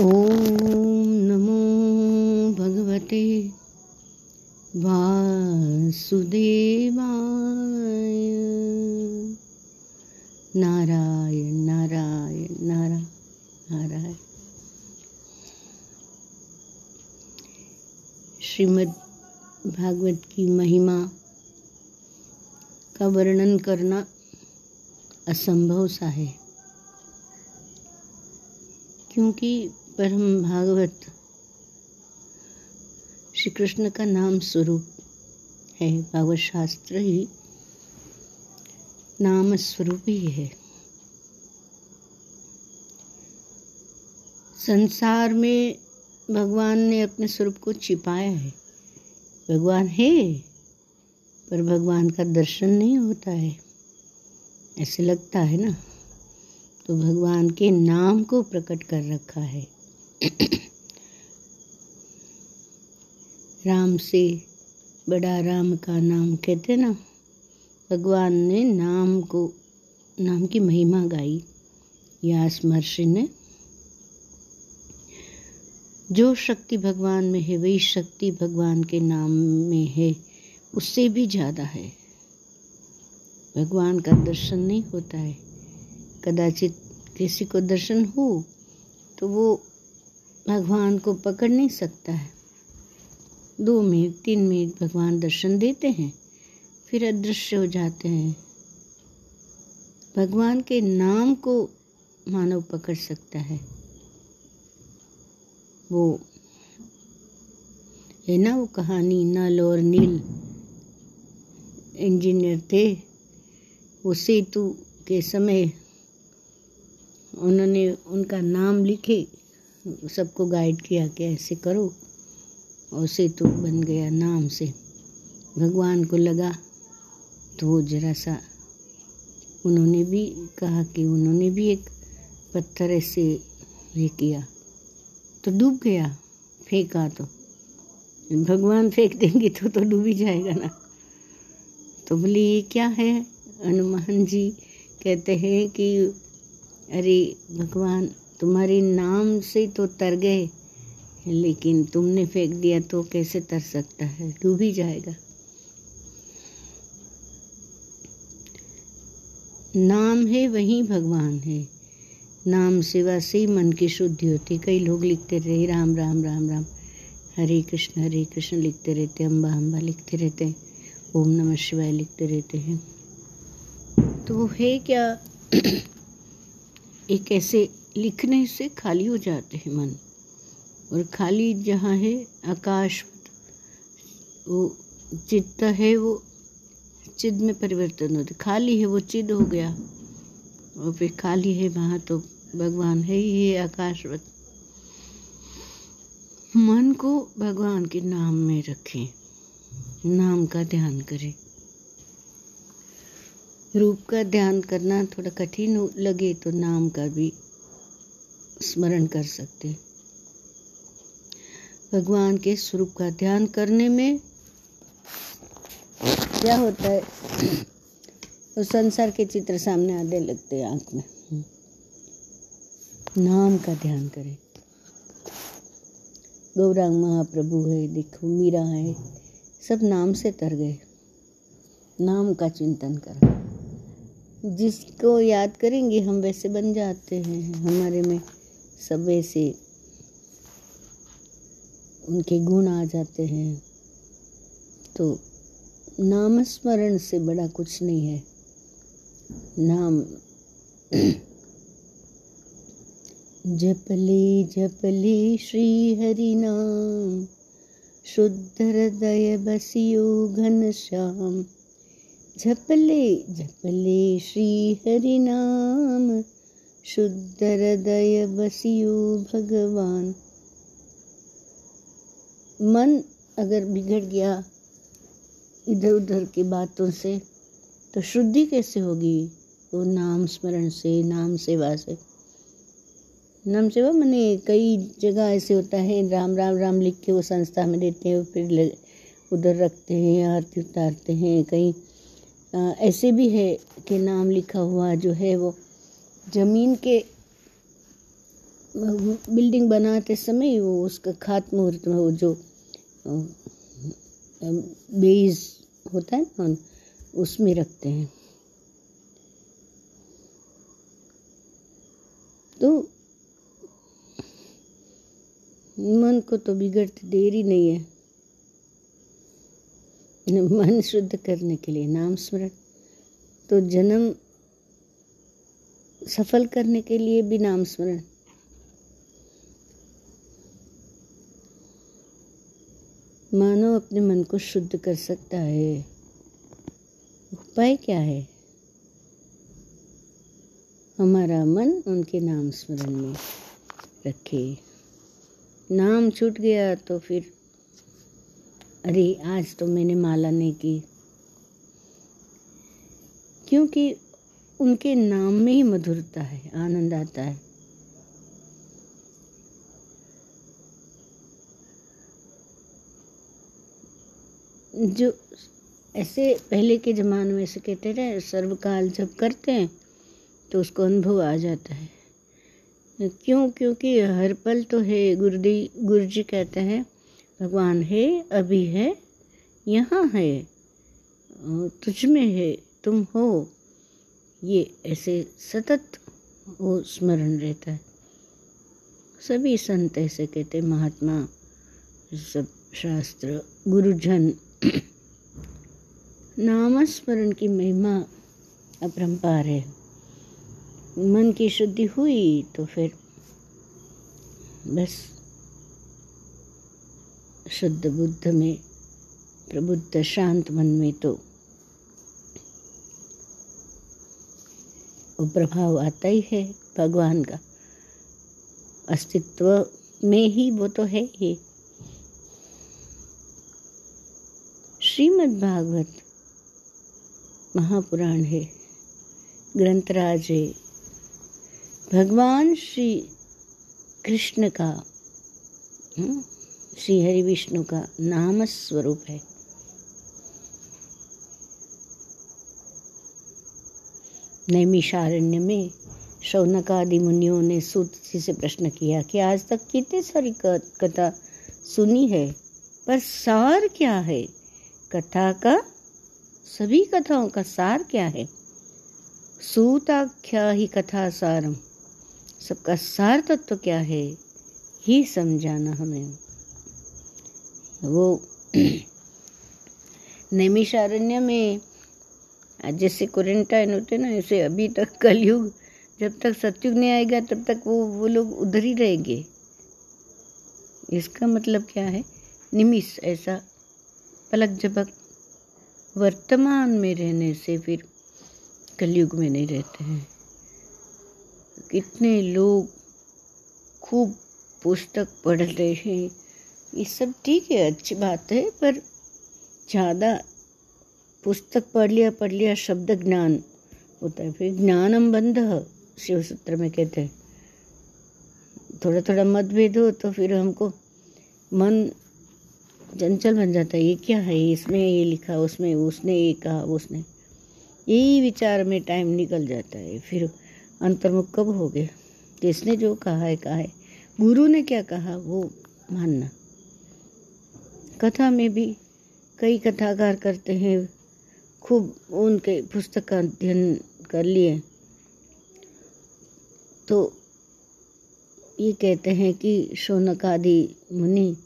ॐ नमो भगवते वासुदेवाय। नारायण नारायण नारायण नारायण। श्रीमद् भागवत की महिमा का वर्णन करना असंभव सा है, क्योंकि परम भागवत। श्री कृष्ण का नाम स्वरूप है, भागवत शास्त्र ही नाम स्वरूप ही है। संसार में भगवान ने अपने स्वरूप को छिपाया है। भगवान है, पर भगवान का दर्शन नहीं होता है। ऐसे लगता है ना तो भगवान के नाम को प्रकट कर रखा है। राम से बड़ा राम का नाम कहते ना, भगवान ने नाम को, नाम की महिमा गाई। यास महर्षि ने, जो शक्ति भगवान में है, वही शक्ति भगवान के नाम में है, उससे भी ज़्यादा है। भगवान का दर्शन नहीं होता है। कदाचित किसी को दर्शन हो तो वो भगवान को पकड़ नहीं सकता है। दो मिनट, तीन मिनट भगवान दर्शन देते हैं, फिर अदृश्य हो जाते हैं। भगवान के नाम को मानव पकड़ सकता है। वो, है ना वो कहानी, नल और नील? इंजीनियर थे। वो सेतु के समय उन्होंने उनका नाम लिखे। सबको गाइड किया कि ऐसे करो, और सेतु बन गया नाम से। भगवान को लगा तो वो जरा सा उन्होंने भी कहा कि उन्होंने भी एक पत्थर ऐसे ये किया तो डूब गया, फेंका तो। भगवान फेंक देंगे तो तो डूब ही जाएगा ना। तो बोले, ये क्या है? हनुमान जी कहते हैं कि, अरे, भगवान तुम्हारे नाम से तो तर गए, लेकिन तुमने फेंक दिया तो कैसे तर सकता है? डूब ही जाएगा। नाम है, वही भगवान है। नाम सेवा से ही मन की शुद्धि होती। है कई लोग लिखते रहे राम राम राम राम। हरे कृष्ण हरे कृष्ण लिखते रहते अम्बा अम्बा लिखते रहते हैं। ओम नमः शिवाय लिखते रहते हैं। तो है क्या? एक ऐसे लिखने से खाली हो जाते हैं मन। और खाली जहाँ है, आकाश वो चित्त है, वो चिद में परिवर्तन होते खाली है, वो चिद हो गया। और फिर खाली है, वहाँ तो भगवान है ही है आकाशवत मन को भगवान के नाम में रखें। नाम का ध्यान करें। रूप का ध्यान करना थोड़ा कठिन लगे तो नाम का भी। स्मरण कर सकते भगवान के स्वरूप का ध्यान करने में क्या होता है? तो संसार के चित्र सामने आने लगते हैं आँख में। नाम का ध्यान करें। गौरांग महाप्रभु है, देखो, मीरा है, सब नाम से तर गए। नाम का चिंतन करें। जिसको याद करेंगे, हम वैसे बन जाते हैं, हमारे में सबसे उनके गुण आ जाते हैं। तो नाम स्मरण से बड़ा कुछ नहीं है। नाम जपले जपले श्री हरि नाम, शुद्ध हृदय बसियो घन श्याम। जपले जपले श्री हरि नाम। शुद्ध हृदय बसियो भगवान। मन अगर बिगड़ गया इधर उधर की बातों से तो शुद्धि कैसे होगी? वो नाम स्मरण से, नाम सेवा से। नाम सेवा मैंने कई जगह ऐसे होता है, राम राम राम लिख के वो संस्था में देते हैं फिर उधर रखते हैं, आरती उतारते हैं कहीं ऐसे भी है कि नाम लिखा हुआ जो है वो ज़मीन के बिल्डिंग बनाते समय वो उसका खात मुहूर्त में वो जो बेस होता है ना, उसमें रखते हैं। तो मन को तो बिगड़ते देर नहीं है। मन शुद्ध करने के लिए नाम स्मरण। तो जन्म सफल करने के लिए भी नाम स्मरण। मानव अपने मन को शुद्ध कर सकता है। उपाय क्या है? हमारा मन उनके नाम स्मरण में रखे। नाम छूट गया तो फिर, अरे आज तो मैंने माला नहीं की। क्योंकि उनके नाम में ही मधुरता है, आनंद आता है। जो ऐसे पहले के ज़माने में ऐसे कहते थे, सर्वकाल जब करते हैं तो उसको अनुभव आ जाता है। क्यों? क्योंकि हर पल तो है गुरुदी गुरु जी कहते हैं, भगवान है, अभी है, यहाँ है, तुझ में है, तुम हो। ये ऐसे सतत वो स्मरण रहता है। सभी संत ऐसे कहते महात्मा, सब शास्त्र, गुरुजन। नामस्मरण की महिमा अपरंपार है। मन की शुद्धि हुई तो फिर बस शुद्ध बुद्ध में, प्रबुद्ध शांत मन में तो प्रभाव आता ही है भगवान का। अस्तित्व में ही वो तो है ही। श्रीमद् भागवत महापुराण है ग्रंथराज है। भगवान श्री कृष्ण का हम्म, श्री हरि विष्णु का नाम स्वरूप है। नैमिषारण्य में शौनकादि मुनियों ने सूत जी से प्रश्न किया कि आज तक कितनी सारी कथा सुनी है, पर सार क्या है? कथा का, सभी कथाओं का सार क्या है? सूताख्या ही कथा सारम, सबका सार तत्व तो क्या है, ही समझाना हमें। वो नैमिषारण्य में जैसे क्वारंटाइन होते ना, ऐसे अभी तक कलयुग, जब तक सतयुग नहीं आएगा, तब तक वो वो लोग उधर ही रहेंगे। इसका मतलब क्या है? निमिष, ऐसा पलक झपक। वर्तमान में रहने से फिर कलयुग में नहीं रहते हैं। कितने लोग खूब पुस्तक पढ़ रहे हैं। ये सब ठीक है, अच्छी बात है, पर ज़्यादा पुस्तक पढ़ लिया पढ़ लिया, शब्द ज्ञान होता है। फिर ज्ञानम बंध शिव सूत्र में कहते हैं। थोड़ा थोड़ा मतभेद हो तो फिर हमको मन चंचल बन जाता है। ये क्या है? इसमें ये लिखा, उसमें उसने ये कहा, उसने। यही विचार में टाइम निकल जाता है। फिर अंतर्मुख कब हो गए जिसने जो कहा है कहा है। गुरु ने क्या कहा? वो मानना। कथा में भी कई कथाकार करते हैं। खूब उनके पुस्तक का अध्ययन कर लिए। तो ये कहते हैं कि शौनक आदि मुनि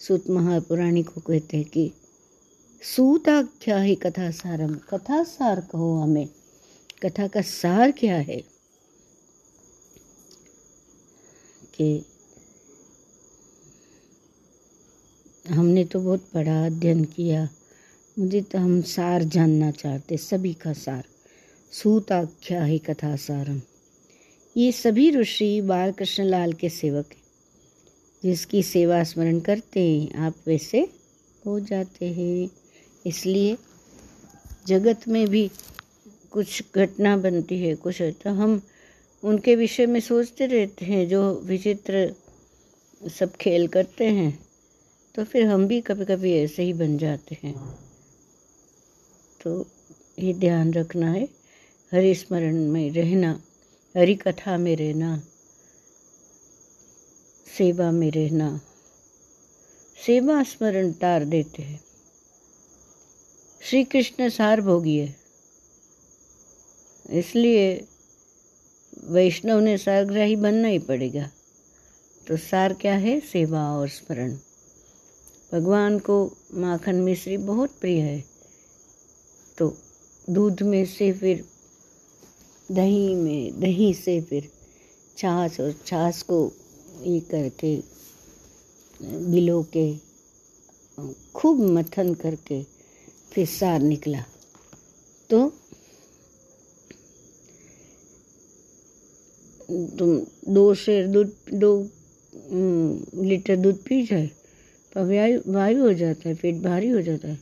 सूत महापुराणी को कहते हैं कि सूताख्या ही कथा सारम कथा सार कहो हमें, कथा का सार क्या है? कि हमने तो बहुत बड़ा अध्ययन किया। मुझे तो हम सार जानना चाहते, सभी का सार। सूताख्या ही कथा सारम। ये सभी ऋषि बाल कृष्ण लाल के सेवक हैं, जिसकी सेवा स्मरण करते हैं, आप वैसे हो जाते हैं। इसलिए जगत में भी कुछ घटना बनती है, कुछ है तो हम उनके विषय में सोचते रहते हैं, जो विचित्र सब खेल करते हैं तो फिर हम भी कभी कभी ऐसे ही बन जाते हैं। तो ये ध्यान रखना है। हरि स्मरण में रहना हरि कथा में रहना, सेवा में रहना, सेवा स्मरण तार देते हैं। श्री कृष्ण सार भोगी है। इसलिए वैष्णव ने सारग्राही बनना ही पड़ेगा। तो सार क्या है? सेवा और स्मरण। भगवान को माखन मिश्री बहुत प्रिय है। तो दूध में से फिर, दही में, दही से फिर छाछ और छाछ को ये करके गिलो के, खूब मथन करके फिर सार निकला। तो तुम दो शेर दूध, दो लीटर दूध पी जाए तो वायु हो जाता है, पेट भारी हो जाता है।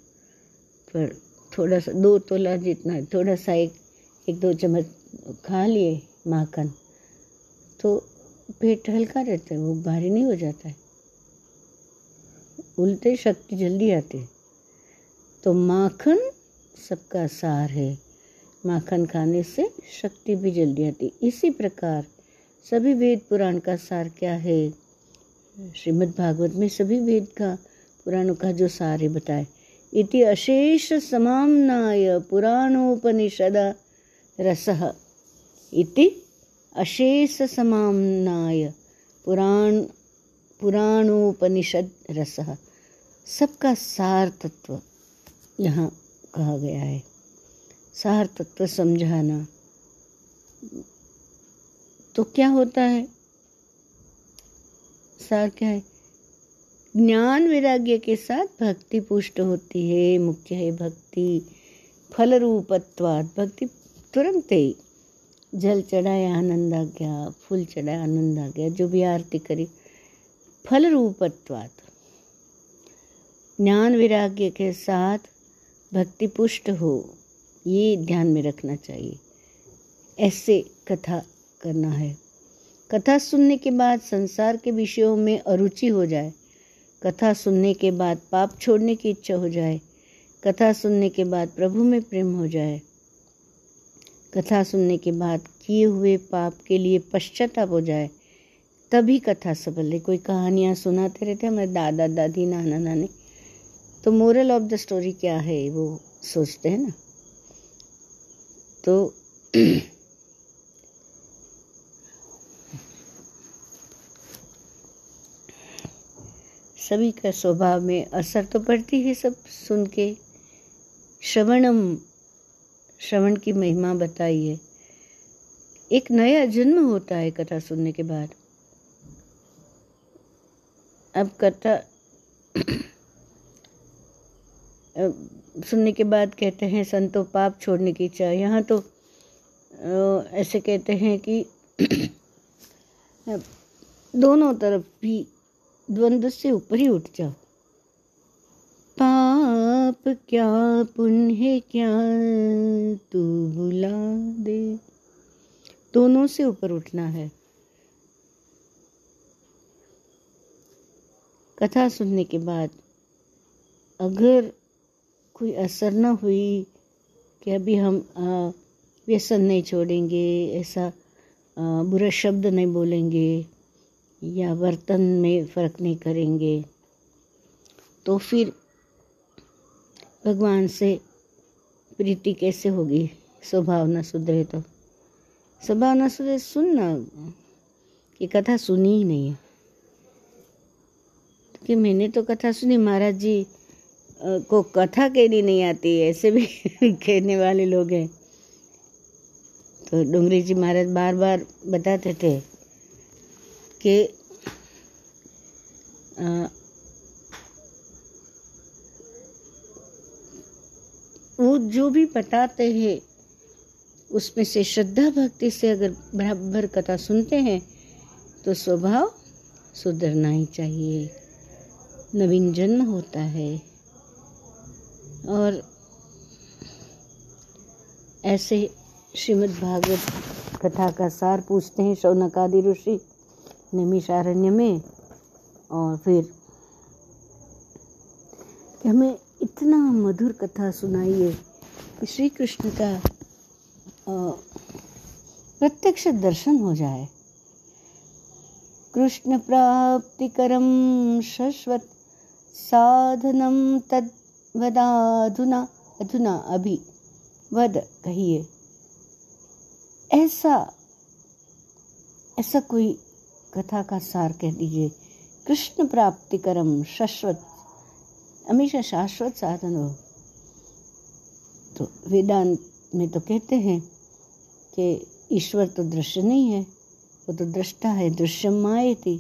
पर थोड़ा सा, दो तोला जितना थोड़ा सा एक एक दो चम्मच खा लिए माखन तो पेट हल्का रहता है, वो भारी नहीं हो जाता है। उल्टे शक्ति जल्दी आती है। तो माखन सबका सार है। माखन खाने से शक्ति भी जल्दी आती इसी प्रकार सभी वेद पुराण का सार क्या है? श्रीमद् भागवत में सभी वेद का पुराणों का जो सार है, बताए। इति अशेष समामनाय पुराणोपनिषद रस। इति अशेष समामनाय पुराण, पुराणोपनिषद रस। सबका सार तत्व यहाँ कहा गया है। सार तत्व समझाना। तो क्या होता है? सार क्या है? ज्ञान वैराग्य के साथ भक्ति पुष्ट होती है, मुख्य है भक्ति। फल रूपत्वाद भक्ति तुरंत ही। जल चढ़ाया आनंद आ गया, फूल चढ़ाया आनंद आ गया, जो भी आरती करी। फल रूपत्वाद ज्ञान वैराग्य के साथ भक्ति पुष्ट हो, ये ध्यान में रखना चाहिए। ऐसे कथा करना है। कथा सुनने के बाद संसार के विषयों में अरुचि हो जाए कथा सुनने के बाद पाप छोड़ने की इच्छा हो जाए। कथा सुनने के बाद प्रभु में प्रेम हो जाए। कथा सुनने के बाद किए हुए पाप के लिए पश्चाताप हो जाए, तभी कथा सफल है। कोई कहानियाँ सुनाते रहते हमारे दादा, दादी, नाना, नानी। तो मोरल ऑफ़ द स्टोरी क्या है, वो सोचते हैं ना। तो सभी का स्वभाव में असर तो पड़ती है सब सुन के। श्रवणम, श्रवण की महिमा बताई है एक नया जन्म होता है कथा सुनने के बाद। अब कथा सुनने के बाद कहते हैं, संतो पाप छोड़ने की इच्छा। यहाँ तो ऐसे कहते हैं कि दोनों तरफ़ भी द्वंद्व से ऊपर ही उठ जाओ। पाप क्या, पुण्य क्या, तू बुला दे। दोनों से ऊपर उठना है। कथा सुनने के बाद अगर कोई असर न हुई कि अभी हम व्यसन नहीं छोड़ेंगे, ऐसा बुरा शब्द नहीं बोलेंगे या बर्तन में फ़र्क नहीं करेंगे। तो फिर भगवान से प्रीति कैसे होगी? स्वभाव न सुधरे तो। स्वभाव न सुधरे सुनना कि कथा सुनी ही नहीं है। कि मैंने तो कथा सुनी, महाराज जी को कथा कहनी नहीं आती, ऐसे भी कहने वाले लोग हैं। तो डोंगरी जी महाराज बार बार बताते थे कि वो जो भी बताते हैं, उसमें से श्रद्धा भक्ति से अगर बराबर कथा सुनते हैं तो स्वभाव सुधरना ही चाहिए। नवीन जन्म होता है। और ऐसे श्रीमद् भागवत कथा का सार पूछते हैं, शौनकादि ऋषि। निमिषारण्य में और फिर कि हमें इतना मधुर कथा सुनाइए कि श्री कृष्ण का प्रत्यक्ष दर्शन हो जाए। कृष्ण प्राप्तिकरं शश्वत साधनं तद वदाधुना, अधुना अभी वद कहिए। ऐसा ऐसा कोई कथा का सार कह दीजिए। कृष्ण प्राप्ति करम शाश्वत हमेशा शाश्वत साधन हो। तो वेदांत में तो कहते हैं कि ईश्वर तो दृश्य नहीं है वो तो दृष्टा है दृश्यम मायती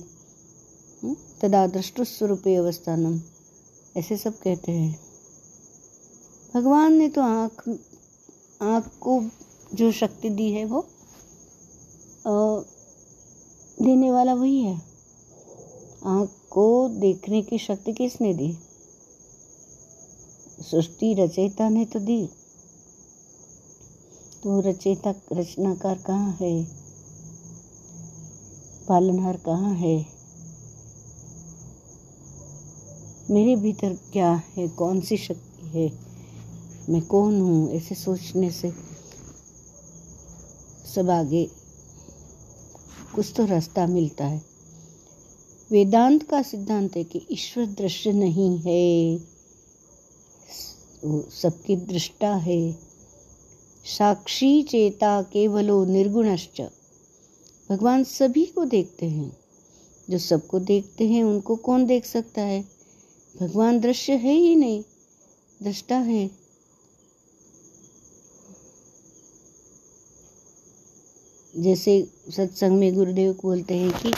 हम्म, तदा दृष्टस्वरूप अवस्थानम। ऐसे सब कहते हैं। भगवान ने तो आँख आँख को जो शक्ति दी है वो देने वाला वही है। आँख को देखने की शक्ति किसने दी? सृष्टि रचयिता ने तो दी। तो रचयिता, रचनाकार कहाँ है? पालनहार कहाँ है? मेरे भीतर क्या है? कौन सी शक्ति है? मैं कौन हूँ? ऐसे सोचने से सब आगे कुछ तो रास्ता मिलता है। वेदांत का सिद्धांत है कि ईश्वर दृश्य नहीं है। सबकी दृष्टा है। साक्षी चेता केवलो निर्गुणश्च। भगवान सभी को देखते हैं। जो सबको देखते हैं, उनको कौन देख सकता है? भगवान दृश्य है ही नहीं। दृष्टा है। जैसे सत्संग में गुरुदेव बोलते हैं कि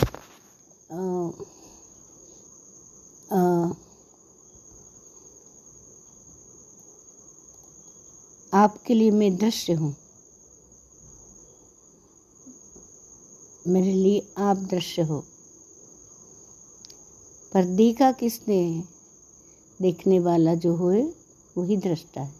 आ, आ, आपके लिए मैं दृश्य हूँ। मेरे लिए आप दृश्य हो। पर देखा किसने? देखने वाला जो होए वही दृष्टा है।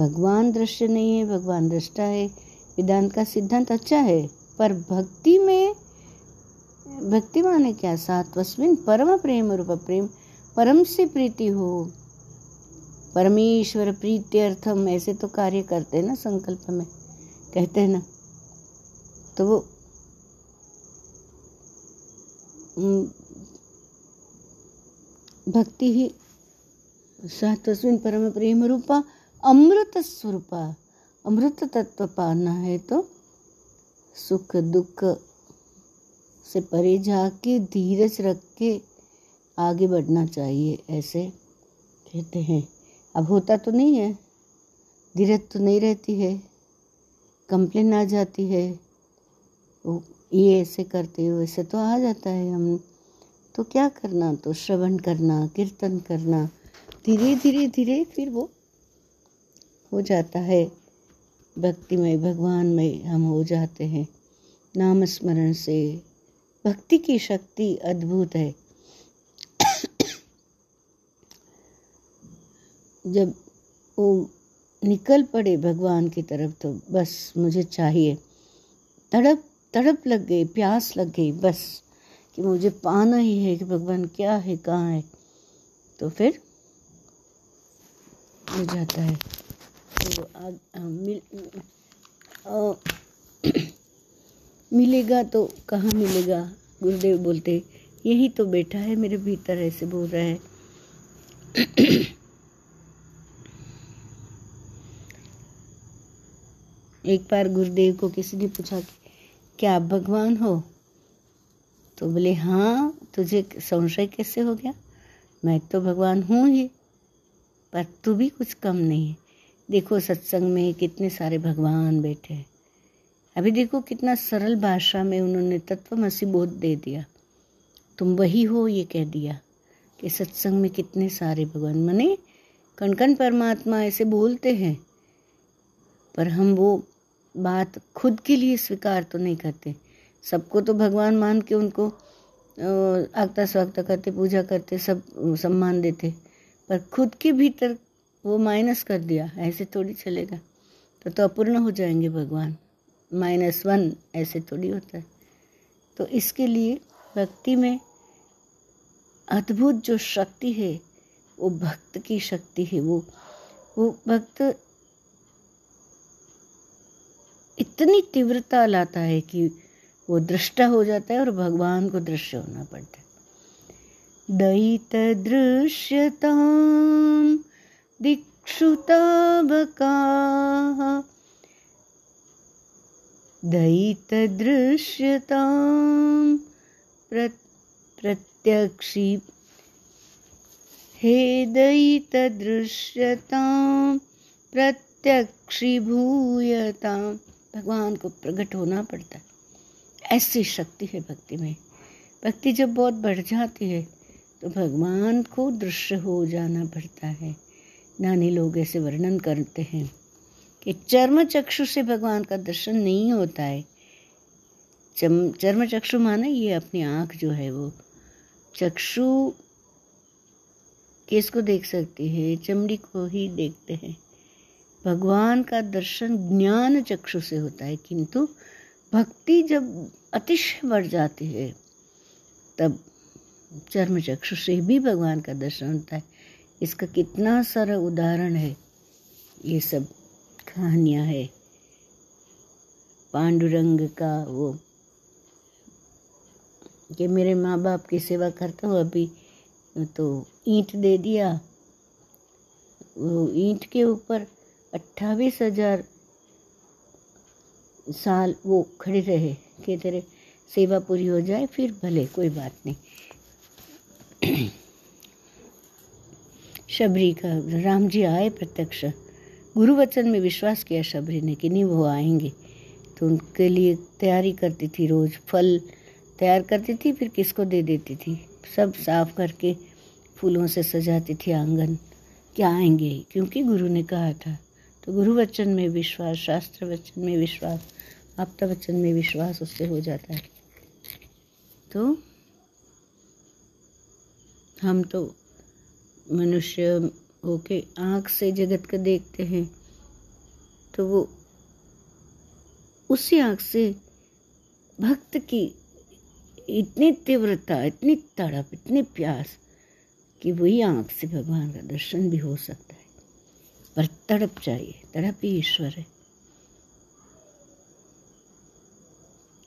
भगवान दृश्य नहीं है, भगवान दृष्टा है। वेदांत का सिद्धांत अच्छा है, पर भक्ति में, भक्ति माने क्या? सात्वस्मिन परम प्रेम रूप प्रेम। परम से प्रीति हो। परमेश्वर प्रीति अर्थम, ऐसे तो कार्य करते हैं ना संकल्प में। कहते हैं ना। तो वो भक्ति ही सात्वस्मिन परम प्रेम रूपा अमृत स्वरूप, अमृत तत्व पाना है तो सुख दुख से परे जाके, धीरज रख के आगे बढ़ना चाहिए, ऐसे कहते हैं। अब होता तो नहीं है, धीरज तो नहीं रहती है, कंप्लेन आ जाती है, वो ये ऐसे करते हो ऐसे तो आ जाता है हम। तो क्या करना? तो श्रवण करना, कीर्तन करना, धीरे धीरे धीरे फिर वो हो जाता है। भक्तिमय भगवानमय हम हो जाते हैं। नाम स्मरण से भक्ति की शक्ति अद्भुत है। जब वो निकल पड़े भगवान की तरफ़ तो बस मुझे चाहिए। तड़प तड़प लग गई, प्यास लग गई, बस, कि मुझे पाना ही है कि भगवान क्या है, कहाँ है। तो फिर हो जाता है। मिल आ, मिलेगा तो कहाँ मिलेगा? गुरुदेव बोलते यही तो बैठा है मेरे भीतर ऐसे बोल रहा है। एक बार गुरुदेव को किसी ने पूछा कि क्या आप भगवान हो? तो बोले हाँ तुझे संशय कैसे हो गया? मैं तो भगवान हूँ ही पर तू भी कुछ कम नहीं है। देखो सत्संग में कितने सारे भगवान बैठे हैं। अभी देखो कितना सरल भाषा में उन्होंने तत्वमसी बोध दे दिया। तुम वही हो, ये कह दिया कि सत्संग में कितने सारे भगवान। मने कण कण परमात्मा ऐसे बोलते हैं, पर हम वो बात खुद के लिए स्वीकार तो नहीं करते। सबको तो भगवान मान के उनको आगता स्वागता करते, पूजा करते, सब सम्मान देते, पर खुद के भीतर वो माइनस कर दिया, ऐसे थोड़ी चलेगा। तो तो अपूर्ण हो जाएँगे भगवान। माइनस वन ऐसे थोड़ी होता है। तो इसके लिए भक्ति में अद्भुत जो शक्ति है, वो भक्त की शक्ति है वो। वो भक्त इतनी तीव्रता लाता है कि वो दृष्टा हो जाता है और भगवान को दृश्य होना पड़ता है। दयित दृश्यता दिक्षुताबका दयित दृश्यता प्रत्यक्षी। हे दयित दृश्यता प्रत्यक्षीभूयता भगवान को प्रकट होना पड़ता है। ऐसी शक्ति है भक्ति में। भक्ति जब बहुत बढ़ जाती है तो भगवान को दृश्य हो जाना पड़ता है। नानी लोग ऐसे वर्णन करते हैं कि चर्म चक्षु से भगवान का दर्शन नहीं होता है। चर्म चक्षु माने ये अपनी आँख जो है वो। चक्षु किसको देख सकती है? चमड़ी को ही देखते हैं। भगवान का दर्शन ज्ञान चक्षु से होता है, किंतु भक्ति जब अतिशय बढ़ जाती है, तब चर्म चक्षु से भी भगवान का दर्शन होता है। इसका कितना सारा उदाहरण है। ये सब कहानियाँ है। पांडुरंग का वो। कि मेरे माँ बाप की सेवा करता हूँ अभी। तो ईंट दे दिया। वो ईंट के ऊपर अट्ठाईस हज़ार साल वो खड़े रहे। कि तेरे सेवा पूरी हो जाए, फिर भले, कोई बात नहीं। शबरी का राम जी आए प्रत्यक्ष। गुरु वचन में विश्वास किया शबरी ने कि नहीं, वो आएँगे। तो उनके लिए तैयारी करती थी रोज़, फल तैयार करती थी, फिर किसको दे देती थी? सब साफ़ करके फूलों से सजाती थी आँगन। क्या आएँगे? क्योंकि गुरु ने कहा था। तो गुरु वचन में विश्वास, शास्त्र वचन में विश्वास, आपता वचन में विश्वास उससे हो जाता है। तो हम तो मनुष्य होके आँख से जगत को देखते हैं तो वो उसी आँख से भक्त की इतनी तीव्रता, इतनी तड़प, इतनी प्यास कि वही आँख से भगवान का दर्शन भी हो सकता है। पर तड़प चाहिए, तड़प ही ईश्वर है।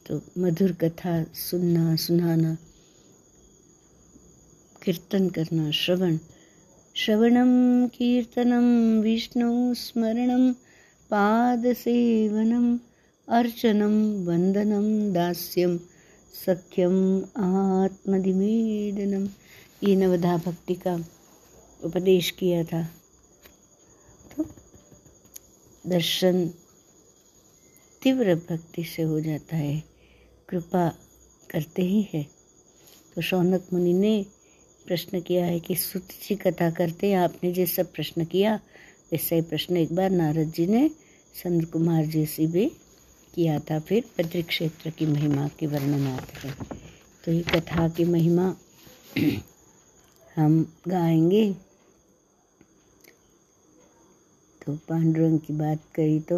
तो मधुर कथा सुनना, सुनाना, कीर्तन करना, श्रवण श्रवणम कीर्तनम विष्णु स्मरणम पाद सेवनम अर्चनम वंदनम दास्यम सख्यम आत्मदिमेदनम ये नवधा भक्ति का उपदेश किया था। तो दर्शन तीव्र भक्ति से हो जाता है। कृपा करते ही है। तो शौनक मुनि ने प्रश्न किया है कि सुत जी कथा करते हैं, आपने जिस प्रश्न किया वैसा ही प्रश्न एक बार नारद जी ने चंद्र कुमार जी से भी किया था। फिर बद्री क्षेत्र की महिमा के वर्णन आते हैं। तो ये कथा की महिमा हम गाएँगे। तो पांडुरंग की बात करी तो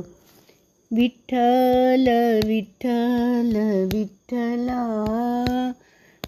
विठल विठल विठ्ठला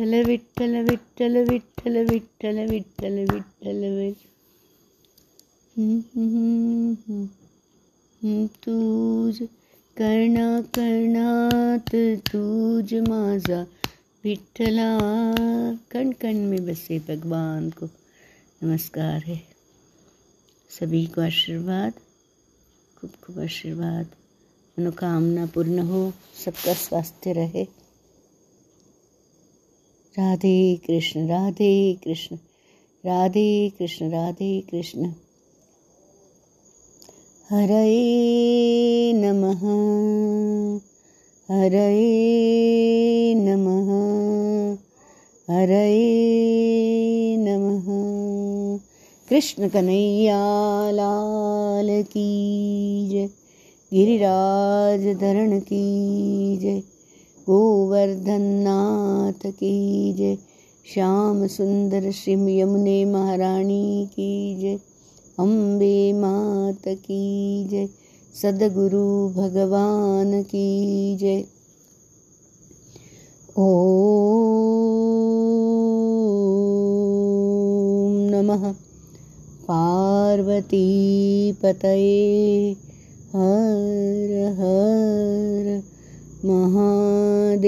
विठ्ठल विठ्ठल विठ्ठल विठ्ठल विठ्ठल विठ्ठल विठ्ठल तुझ कर्णा कर्णात तुझ माझा विठ्ठला कण कण में बसे भगवान को। नमस्कार है। सभी को आशीर्वाद, खूब खूब आशीर्वाद। मनोकामना पूर्ण हो, सबका स्वास्थ्य रहे। राधे कृष्ण राधे कृष्ण राधे कृष्ण राधे कृष्ण। हरे नमः हरे नमः हरे नमः। कृष्ण कन्हैया, लाल की जय, गिरिराज धरण की जय। गोवर्धन नाथ की जय। श्याम सुंदर श्री यमुने महारानी की जय। अम्बे मात की जय। सदगुरु भगवान की जय। ॐ नमः। पार्वतीपतये हर हर महादेव